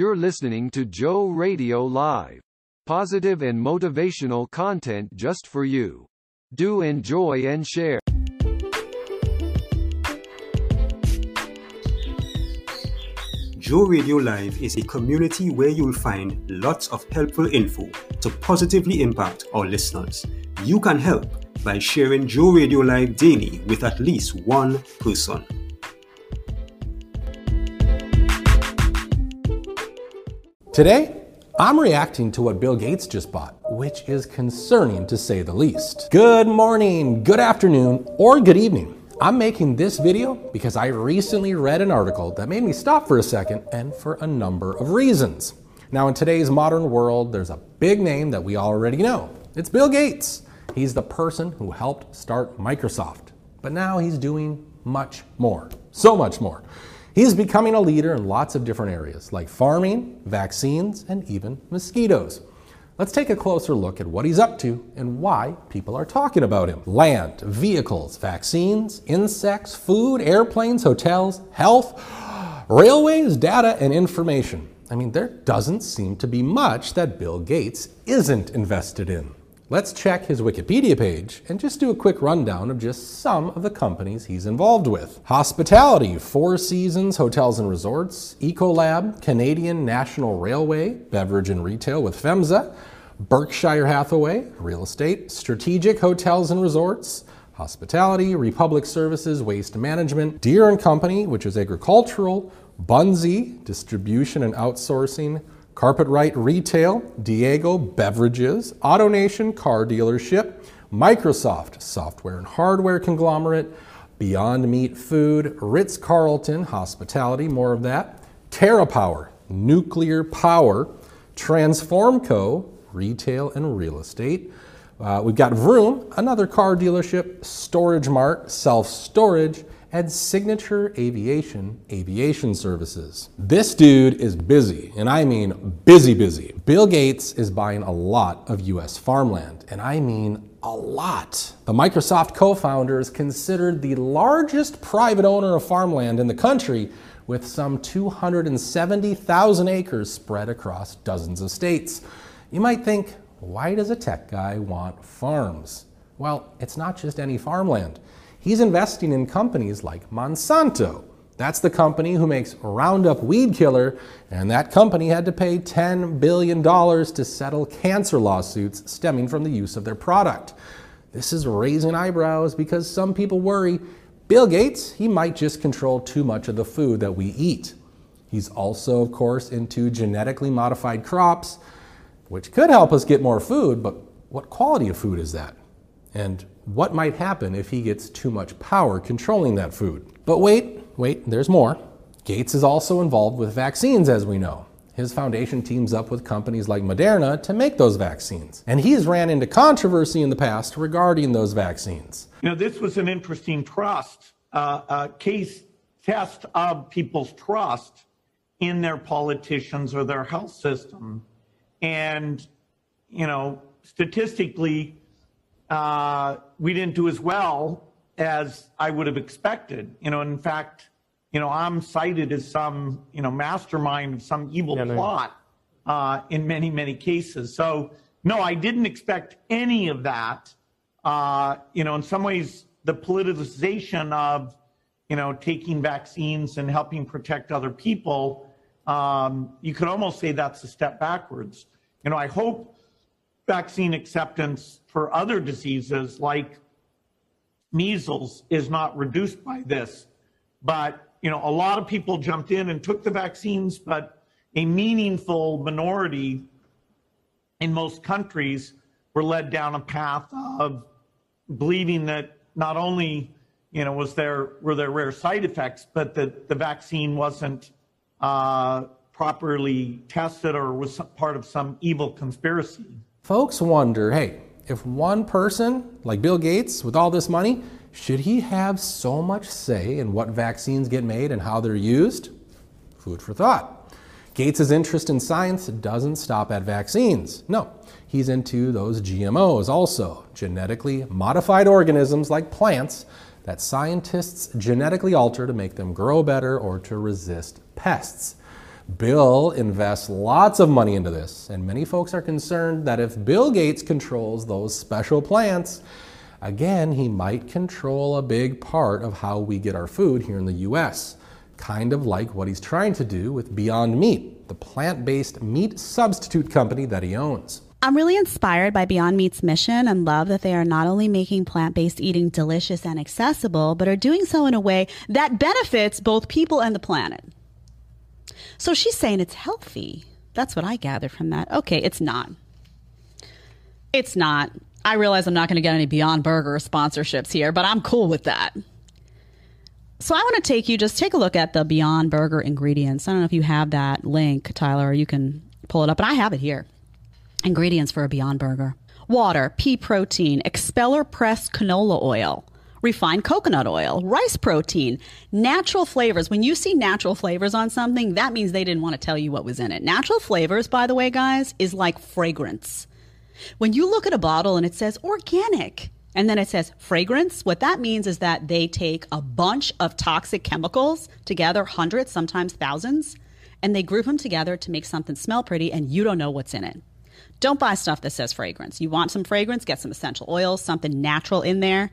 You're listening to Joe Radio Live. Positive and motivational content just for you. Do enjoy and share. Joe Radio Live is a community where you'll find lots of helpful info to positively impact our listeners. You can help by sharing Joe Radio Live daily with at least one person. Today, I'm reacting to what Bill Gates just bought, which is concerning to say the least. Good morning, good afternoon, or good evening. I'm making this video because I recently read an article that made me stop for a second and for a number of reasons. Now, in today's modern world, there's a big name that we already know. It's Bill Gates. He's the person who helped start Microsoft. But now he's doing much more, so much more. He's becoming a leader in lots of different areas like farming, vaccines, and even mosquitoes. Let's take a closer look at what he's up to and why people are talking about him. Land, vehicles, vaccines, insects, food, airplanes, hotels, health, railways, data, and information. I mean, there doesn't seem to be much that Bill Gates isn't invested in. Let's check his Wikipedia page and just do a quick rundown of just some of the companies he's involved with. Hospitality, Four Seasons Hotels and Resorts, Ecolab, Canadian National Railway, Beverage and Retail with FEMSA, Berkshire Hathaway, Real Estate, Strategic Hotels and Resorts, Hospitality, Republic Services, Waste Management, Deere and Company, which is agricultural, Bunzl, Distribution and Outsourcing, Carpetright Retail, Diageo Beverages, AutoNation Car Dealership, Microsoft Software and Hardware Conglomerate, Beyond Meat Food, Ritz Carlton Hospitality, more of that, TerraPower Nuclear Power, Transformco Retail and Real Estate. Uh, we've got Vroom, another car dealership, Storage Mart, self storage, and Signature Aviation Aviation Services. This dude is busy, and I mean busy, busy. Bill Gates is buying a lot of US farmland, and I mean a lot. The Microsoft co founder is considered the largest private owner of farmland in the country, with some 270,000 acres spread across dozens of states. You might think, why does a tech guy want farms? Well, it's not just any farmland. He's investing in companies like Monsanto. That's the company who makes Roundup weed killer, and that company had to pay $10 billion to settle cancer lawsuits stemming from the use of their product. This is raising eyebrows because some people worry Bill Gates, he might just control too much of the food that we eat. He's also, of course, into genetically modified crops, which could help us get more food, but what quality of food is that? And what might happen if he gets too much power controlling that food? But wait, wait, there's more. Gates is also involved with vaccines, as we know. His foundation teams up with companies like Moderna to make those vaccines. And he's ran into controversy in the past regarding those vaccines. Know, this was an interesting trust uh, uh, case test of people's trust in their politicians or their health system. And, you know, statistically, uh, we didn't do as well as I would have expected. You know, in fact, you know, I'm cited as some, you know, mastermind of some evil yeah, plot uh, in many, many cases. So, no, I didn't expect any of that. Uh, you know, in some ways, the politicization of, you know, taking vaccines and helping protect other people, um, you could almost say that's a step backwards. You know, I hope vaccine acceptance for other diseases like measles is not reduced by this. But you know, a lot of people jumped in and took the vaccines, but a meaningful minority in most countries were led down a path of believing that not only you know was there were there rare side effects, but that the vaccine wasn't uh, properly tested or was part of some evil conspiracy. Folks wonder, hey, if one person like Bill Gates with all this money should he have so much say in what vaccines get made and how they're used? Food for thought. Gates' interest in science doesn't stop at vaccines. No, he's into those GMOs also, genetically modified organisms like plants that scientists genetically alter to make them grow better or to resist pests. Bill invests lots of money into this, and many folks are concerned that if Bill Gates controls those special plants, again, he might control a big part of how we get our food here in the US, kind of like what he's trying to do with Beyond Meat, the plant based meat substitute company that he owns. I'm really inspired by Beyond Meat's mission and love that they are not only making plant based eating delicious and accessible, but are doing so in a way that benefits both people and the planet. So she's saying it's healthy. That's what I gather from that. Okay, it's not. It's not. I realize I'm not going to get any Beyond Burger sponsorships here, but I'm cool with that. So I want to take you just take a look at the Beyond Burger ingredients. I don't know if you have that link, Tyler, or you can pull it up, but I have it here. Ingredients for a Beyond Burger water, pea protein, expeller pressed canola oil, refined coconut oil, rice protein, natural flavors. When you see natural flavors on something, that means they didn't want to tell you what was in it. Natural flavors, by the way, guys, is like fragrance. When you look at a bottle and it says organic, and then it says fragrance, what that means is that they take a bunch of toxic chemicals together, hundreds, sometimes thousands, and they group them together to make something smell pretty, and you don't know what's in it. Don't buy stuff that says fragrance. You want some fragrance, get some essential oils, something natural in there.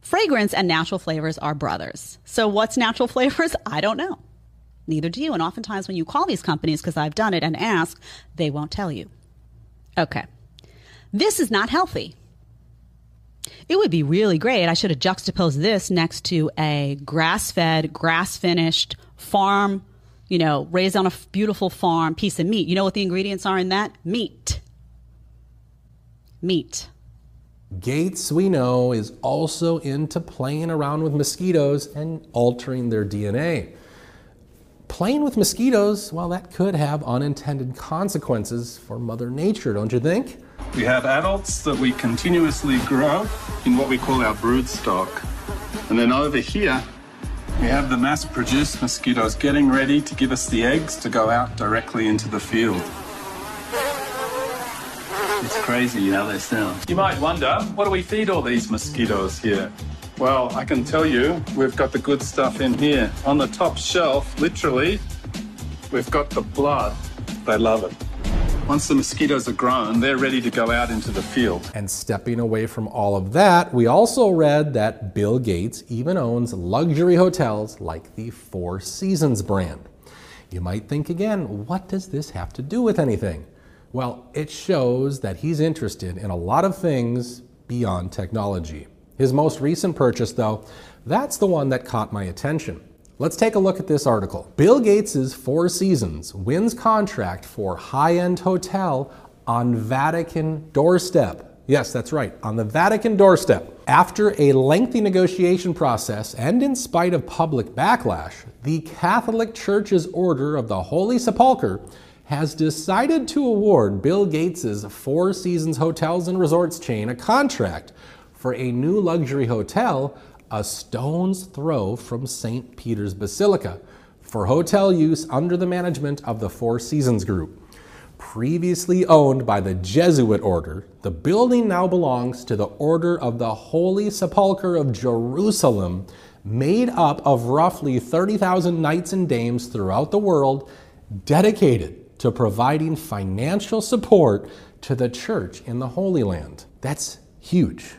Fragrance and natural flavors are brothers. So, what's natural flavors? I don't know. Neither do you. And oftentimes, when you call these companies, because I've done it and ask, they won't tell you. Okay. This is not healthy. It would be really great. I should have juxtaposed this next to a grass fed, grass finished farm, you know, raised on a beautiful farm piece of meat. You know what the ingredients are in that? Meat meat. Gates, we know, is also into playing around with mosquitoes and altering their DNA. Playing with mosquitoes, well, that could have unintended consequences for Mother Nature, don't you think? We have adults that we continuously grow in what we call our brood stock. And then over here, we have the mass produced mosquitoes getting ready to give us the eggs to go out directly into the field. It's crazy how they sound. You might wonder, what do we feed all these mosquitoes here? Well, I can tell you, we've got the good stuff in here. On the top shelf, literally, we've got the blood. They love it. Once the mosquitoes are grown, they're ready to go out into the field. And stepping away from all of that, we also read that Bill Gates even owns luxury hotels like the Four Seasons brand. You might think again, what does this have to do with anything? Well, it shows that he's interested in a lot of things beyond technology. His most recent purchase, though, that's the one that caught my attention. Let's take a look at this article. Bill Gates' Four Seasons wins contract for high-end hotel on Vatican doorstep. Yes, that's right, on the Vatican doorstep. After a lengthy negotiation process and in spite of public backlash, the Catholic Church's order of the Holy Sepulchre has decided to award Bill Gates' Four Seasons Hotels and Resorts chain a contract for a new luxury hotel a stone's throw from St. Peter's Basilica for hotel use under the management of the Four Seasons Group. Previously owned by the Jesuit order, the building now belongs to the Order of the Holy Sepulchre of Jerusalem, made up of roughly 30,000 knights and dames throughout the world dedicated to providing financial support to the church in the Holy Land. That's huge.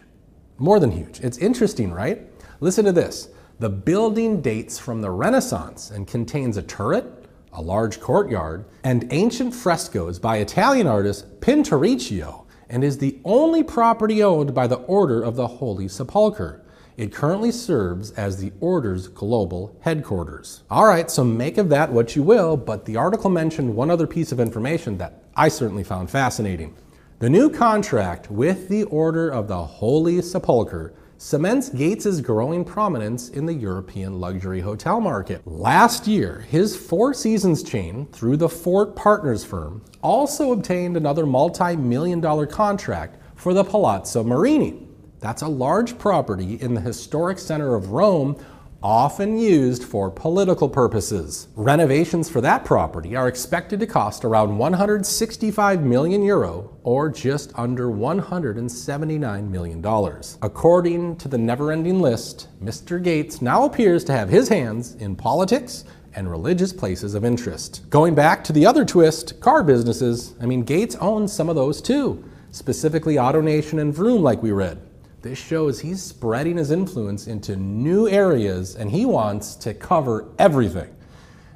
More than huge. It's interesting, right? Listen to this. The building dates from the Renaissance and contains a turret, a large courtyard, and ancient frescoes by Italian artist Pinturicchio, and is the only property owned by the Order of the Holy Sepulchre. It currently serves as the Order's global headquarters. All right, so make of that what you will, but the article mentioned one other piece of information that I certainly found fascinating. The new contract with the Order of the Holy Sepulchre cements Gates's growing prominence in the European luxury hotel market. Last year, his Four Seasons chain, through the Fort Partners firm, also obtained another multi million dollar contract for the Palazzo Marini, that's a large property in the historic center of Rome, often used for political purposes. Renovations for that property are expected to cost around 165 million euro or just under 179 million dollars. According to the never-ending list, Mr. Gates now appears to have his hands in politics and religious places of interest. Going back to the other twist, car businesses, I mean, Gates owns some of those too, specifically AutoNation and Vroom, like we read. This shows he's spreading his influence into new areas and he wants to cover everything.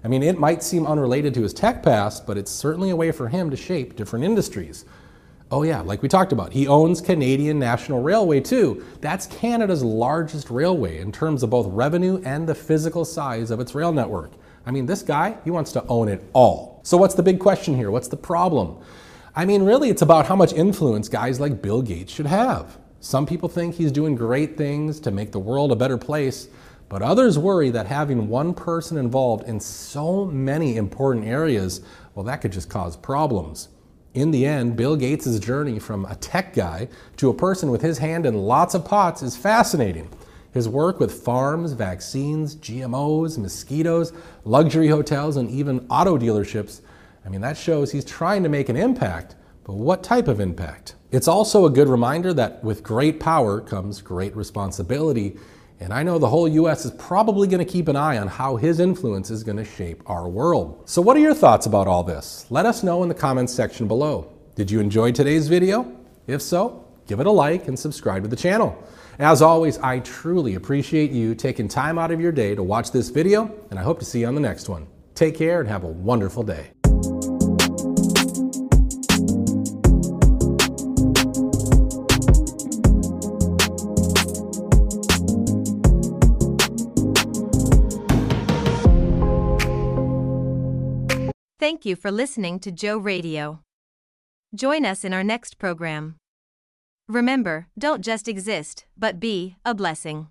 I mean, it might seem unrelated to his tech past, but it's certainly a way for him to shape different industries. Oh, yeah, like we talked about, he owns Canadian National Railway too. That's Canada's largest railway in terms of both revenue and the physical size of its rail network. I mean, this guy, he wants to own it all. So, what's the big question here? What's the problem? I mean, really, it's about how much influence guys like Bill Gates should have. Some people think he's doing great things to make the world a better place, but others worry that having one person involved in so many important areas, well, that could just cause problems. In the end, Bill Gates' journey from a tech guy to a person with his hand in lots of pots is fascinating. His work with farms, vaccines, GMOs, mosquitoes, luxury hotels, and even auto dealerships, I mean, that shows he's trying to make an impact, but what type of impact? It's also a good reminder that with great power comes great responsibility, and I know the whole US is probably going to keep an eye on how his influence is going to shape our world. So, what are your thoughts about all this? Let us know in the comments section below. Did you enjoy today's video? If so, give it a like and subscribe to the channel. As always, I truly appreciate you taking time out of your day to watch this video, and I hope to see you on the next one. Take care and have a wonderful day. Thank you for listening to Joe Radio. Join us in our next program. Remember, don't just exist, but be a blessing.